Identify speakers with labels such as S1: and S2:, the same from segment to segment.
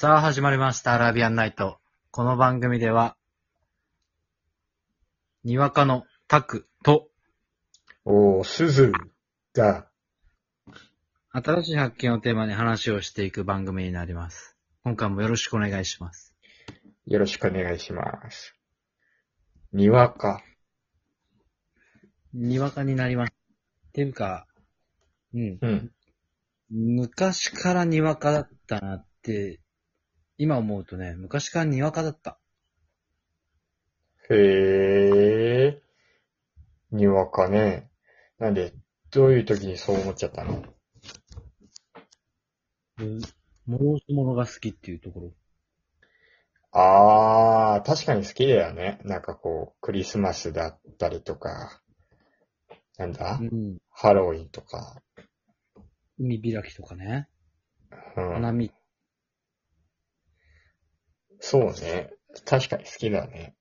S1: さあ始まりました、アラビアンナイト。この番組では、にわかのタクと、
S2: おー、鈴が、
S1: 新しい発見をテーマに話をしていく番組になります。今回もよろしくお願いします。
S2: よろしくお願いします。にわか。
S1: にわかになります。っていうか、うん。
S2: うん。
S1: 昔からにわかだったなって、今思うとね、昔からにわかだった。
S2: へー。にわかね。なんで、どういう時にそう思っちゃったの？
S1: うん。催し物が好きっていうところ。
S2: あー、確かに好きだよね。なんかこう、クリスマスだったりとか、なんだ、
S1: うん。
S2: ハロウィンとか。
S1: 海開きとかね。
S2: うん。
S1: 花見。
S2: そうね。確かに好きだね。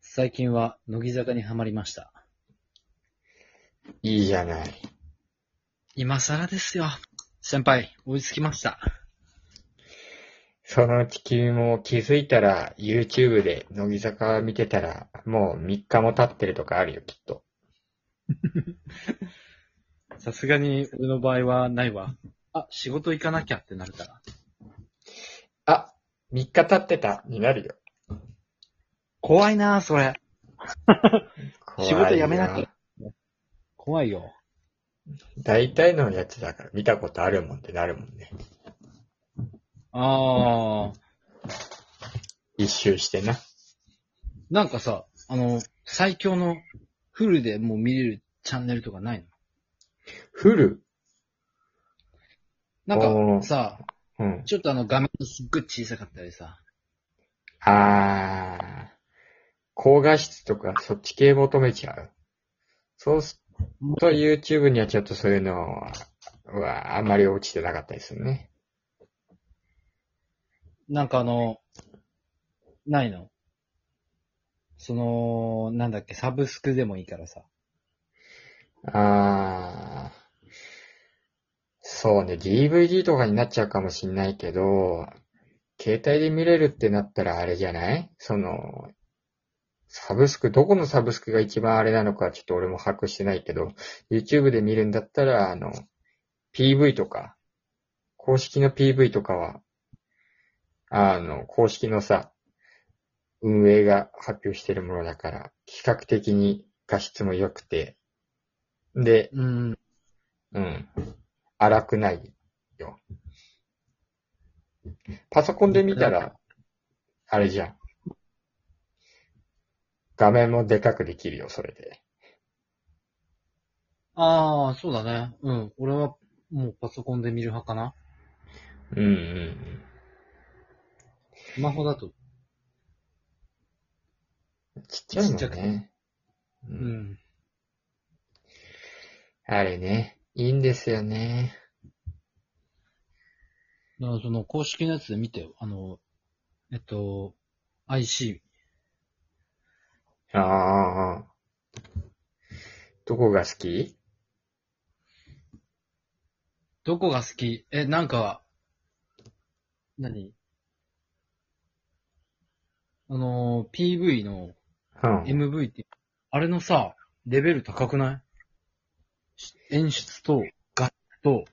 S1: 最近は乃木坂にはまりました。
S2: いいじゃない。
S1: 今更ですよ。先輩、追いつきました。
S2: そのうち君も気づいたら YouTube で乃木坂見てたらもう3日も経ってるとかあるよ、きっと。
S1: さすがに、俺の場合はないわ。あ、仕事行かなきゃってなるから。
S2: あ、3日経ってたになるよ。
S1: 怖いなぁ、それ。仕事辞めなきゃ
S2: よ。
S1: 怖いよ。
S2: 大体のやつだから見たことあるもんってなるもんね。
S1: あー。
S2: 一周してな。
S1: なんかさ、あの、最強のフルでもう見れるチャンネルとかないの？
S2: フル？
S1: なんかさ、
S2: うん。
S1: ちょっとあの画面すっごい小さかったりさ。
S2: あー。高画質とかそっち系求めちゃう。そうすると YouTube にはちょっとそういうのはあんまり落ちてなかったりするね。
S1: なんかあの、ないの？その、なんだっけ、サブスクでもいいからさ。
S2: あー。そうね、DVD とかになっちゃうかもしんないけど、携帯で見れるってなったらあれじゃない？その、サブスク、どこのサブスクが一番あれなのかちょっと俺も把握してないけど、YouTube で見るんだったら、あの、PV とか、公式の PV とかは、あの、公式のさ、運営が発表してるものだから、比較的に画質も良くて、で、
S1: うん。
S2: うん。荒くないよ。パソコンで見たら、あれじゃん。画面もでかくできるよ、それで。
S1: ああ、そうだね。うん。俺はもうパソコンで見る派かな。
S2: うんうん
S1: スマホだと。
S2: うん。ちっちゃいも
S1: ちっちゃく
S2: んね。う。
S1: うんん。
S2: あれね。いいんですよね。
S1: だからその公式のやつで見てよ。あの、えっと、IC。
S2: ああ。どこが好き？
S1: どこが好き？え、なんか、何？あの、PV の
S2: うん。
S1: MV って、あれのさ、レベル高くない？し演出と、楽器と、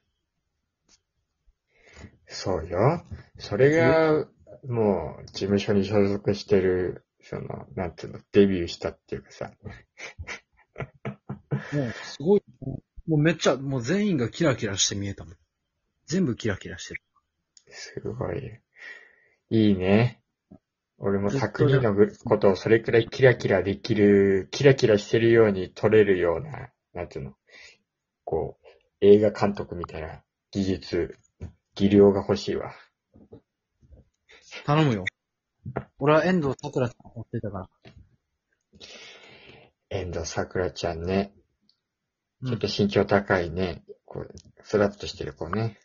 S2: そうよ。それが、もう、事務所に所属してる、その、なんていうの、デビューしたっていうかさ。
S1: もうすごい、もうめっちゃ、もう全員がキラキラして見えたもん。全部キラキラしてる。
S2: すごい。いいね。俺も匠のぐことをそれくらいキラキラできる、キラキラしてるように撮れるような、なんていうの、こう、映画監督みたいな技術、技量が欲しいわ。
S1: 頼むよ。俺は遠藤桜ちゃん追ってたから。
S2: 遠藤桜ちゃんね。
S1: うん
S2: ちょっと身長高いね。こう、スラッとしてる子ね。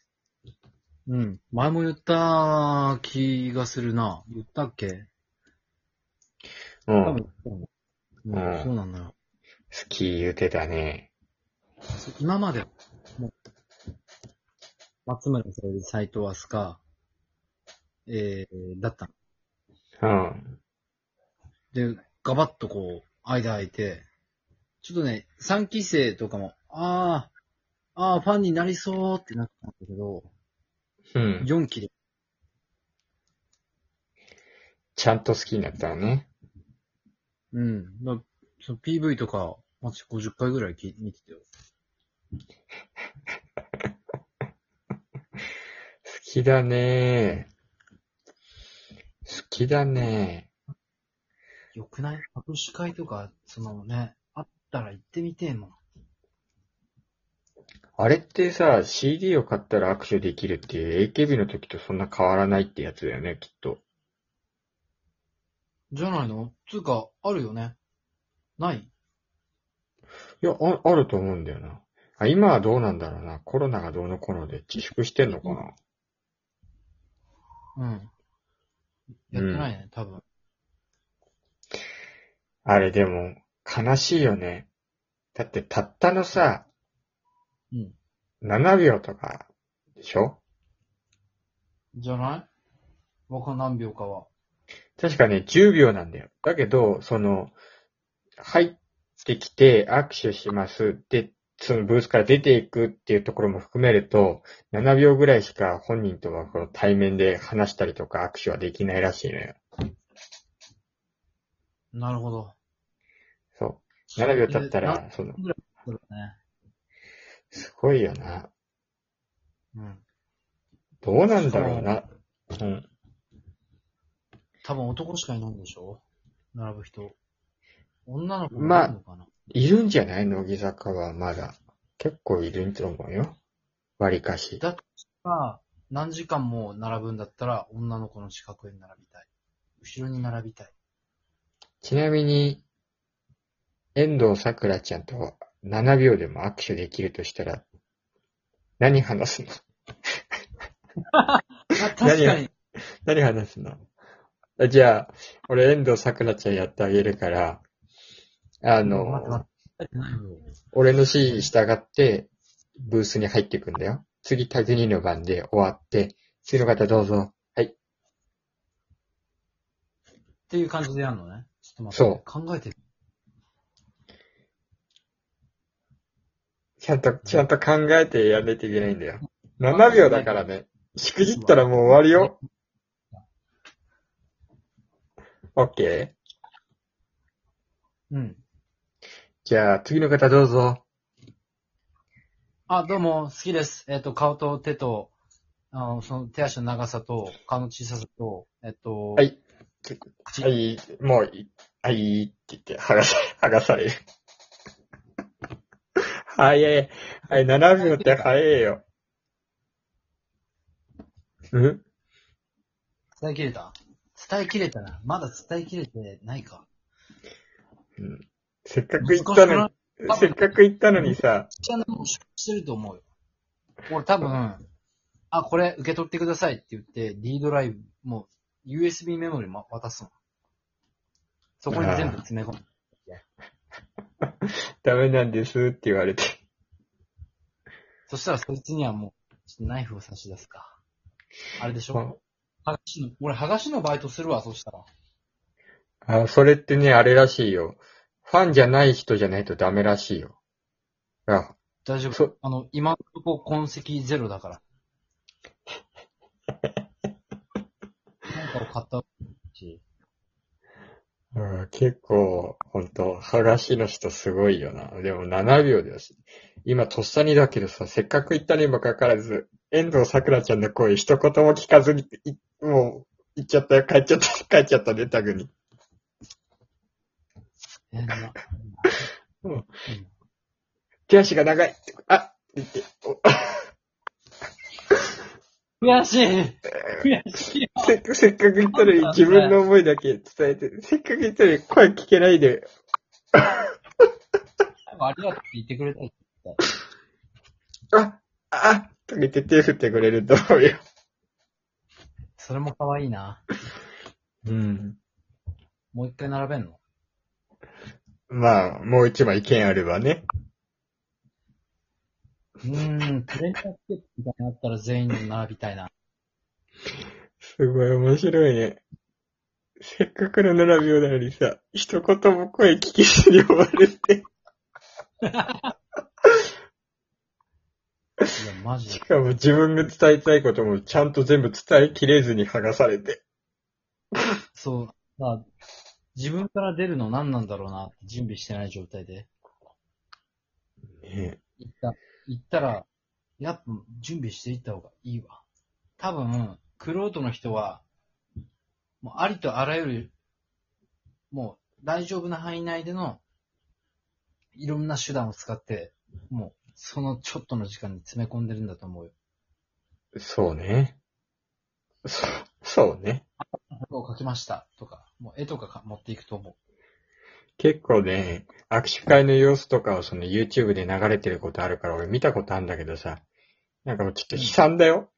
S1: うん。前も言った気がするな。言ったっけ？
S2: うん。好
S1: 多分言ったの。うん、
S2: うん
S1: そうなのよ。
S2: き言うてたね。
S1: 今まで、もう、松村それで斎藤飛鳥、えー、だった
S2: うん。
S1: の。で、ガバッとこう、間空いて、ちょっとね、3期生とかも、ああ、ああ、ファンになりそうってなったんだけど、
S2: うん。
S1: 4期で、
S2: ちゃんと好きになったらね。
S1: うん。だその PV とか、私50回ぐらい見てたよ。
S2: 好きだね好きだね
S1: よくない？握手会とか、そのね、あったら行ってみてえもん。
S2: あれってさ、CD を買ったら握手できるっていう AKB の時とそんな変わらないってやつだよね、きっと。
S1: じゃないの？つうか、あるよね。ない？
S2: いや、ああると思うんだよな。あ今はどうなんだろうな。コロナがどうのこうので自粛してんのかな。
S1: うん。やってないね、多分。
S2: あれでも、悲しいよね。だってたったのさ、
S1: うん。
S2: 7秒とか、でしょ？
S1: じゃない？わかん何秒かは。
S2: 確かね、10秒なんだよ。だけど、その、入ってきて握手します。で、そのブースから出ていくっていうところも含めると、7秒ぐらいしか本人とはこの対面で話したりとか握手はできないらしいのよ。
S1: なるほど。
S2: そう。7秒経った
S1: な
S2: ら、その。すごいよな。
S1: うん。
S2: どうなんだろうな。うん。
S1: 多分男しかいないんでしょ？並ぶ人。女の子も
S2: まあ
S1: いるのかな、
S2: いるんじゃない乃木坂はまだ。結構いると思うよ。割かし。
S1: だとしたら、何時間も並ぶんだったら、女の子の近くに並びたい。後ろに並びたい。
S2: ちなみに、遠藤さくらちゃんと7秒でも握手できるとしたら、何話すの？
S1: あ、確かに。
S2: 何話すの？あじゃあ、俺遠藤さくらちゃんやってあげるから、あの俺の指示に従って、ブースに入っていくんだよ。次、タグ2の番で終わって、次の方どうぞ。はい。
S1: っていう感じでやるのね。ちょっと待って。
S2: そう
S1: 考えてる。
S2: ちゃんと、ちゃんと考えてやんないといけないんだよ。7秒だからね。しくじったらもう終わりよ。オッケー
S1: うん。
S2: じゃあ、次の方どうぞ。
S1: あ、どうも、好きです。えっ、と、顔と手と、あの、その手足の長さと、顔の小ささと、えっ、と、
S2: はい。
S1: 口
S2: はい、もういい、はい、って言って、剥がされ、剥がされる。早い。はい、7秒って早いよ。ん？
S1: 伝えきれた？伝えきれたな。まだ伝えきれてないか。
S2: うんせっかく言ったのに、せっかく言ったのにさ、
S1: ちゃんとしてると思うよ。俺多分、あ、これ受け取ってくださいって言って、D ドライブ、もう USB メモリも渡すの。そこに全部詰め込む。
S2: ダメなんですって言われて。
S1: そしたらそいつにはもう、ちょっとナイフを差し出すか。あれでしょ？剥がしの、俺剥がしのバイトするわ、そしたら。
S2: あ、それってね、あれらしいよ。ファンじゃない人じゃないとダメらしいよ。あ、
S1: 大丈
S2: そ
S1: 夫。あの、今のとこ痕跡ゼロだから。なんかを買ったし。
S2: うん結構、ほんと、剥がしの人すごいよな。でも7秒だし。今、とっさにだけどさ、せっかく言ったにもかかわらず、遠藤さくらちゃんの声一言も聞かずに、いもう、行っちゃったよ、帰っちゃった、帰っちゃったね、タグに。
S1: えーな
S2: うん
S1: うん
S2: 手足が長い。あって言って、お
S1: 悔しい悔しい
S2: せっせっかく言ったのに自分の思いだけ伝えて、せっかく言ったのに声聞けないで、
S1: ありがとうって言ってくれたい。
S2: あ、あ、とか言って手振ってくれると思うよ。
S1: それも可愛いな。
S2: うん。
S1: もう一回並べんの？
S2: まあ、もう一枚意見あればね。
S1: ーん、プレミアチケットみたいになったら全員の並びたいな。
S2: すごい面白いね。せっかくの並びをなのにさ、一言も声聞きずに終わるって。
S1: いや、マジで。
S2: しかも自分が伝えたいこともちゃんと全部伝えきれずに剥がされて。
S1: そう。まあ、自分から出るの何なんだろうなって準備してない状態で。
S2: ね
S1: 行った、行ったら、やっぱ準備していった方がいいわ。多分、クロートの人は、もうありとあらゆる、もう大丈夫な範囲内での、いろんな手段を使って、もうそのちょっとの時間に詰め込んでるんだと思うよ。
S2: そうね。そ、そうね。
S1: を書きましたとか、もう絵とかか持っていくと思う。
S2: 結構ね、握手会の様子とかをその YouTube で流れてることあるから俺見たことあるんだけどさ、なんかもうちょっと悲惨だよ。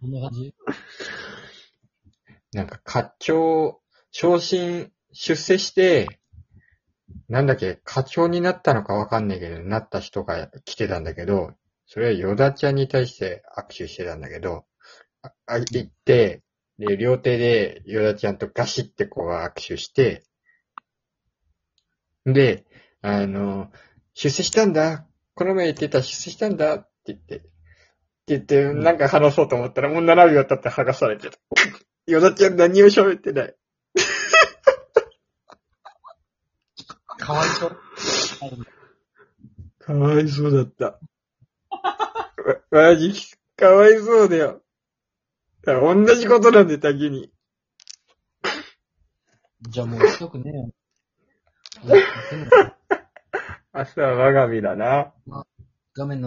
S1: こんな感じ？
S2: なんか課長、昇進、出世して、なんだっけ、課長になったのかわかんないけど、なった人が来てたんだけど、それはヨダちゃんに対して握手してたんだけど、あ、あ行って、で、両手でヨダちゃんとガシってこう握手して、で、あの、出世したんだ。この前言ってた出世したんだって言って、って言って、なんか話そうと思ったらもう7秒経って剥がされてた。ヨダちゃん何も喋ってない。
S1: かわいそう。
S2: かわいそうだった。わマジ、かわいそうだよ。だ同じことなんで、滝に。
S1: じゃあもう行きたくねえよ。いやでも
S2: 明日は我が身だな。
S1: 画面の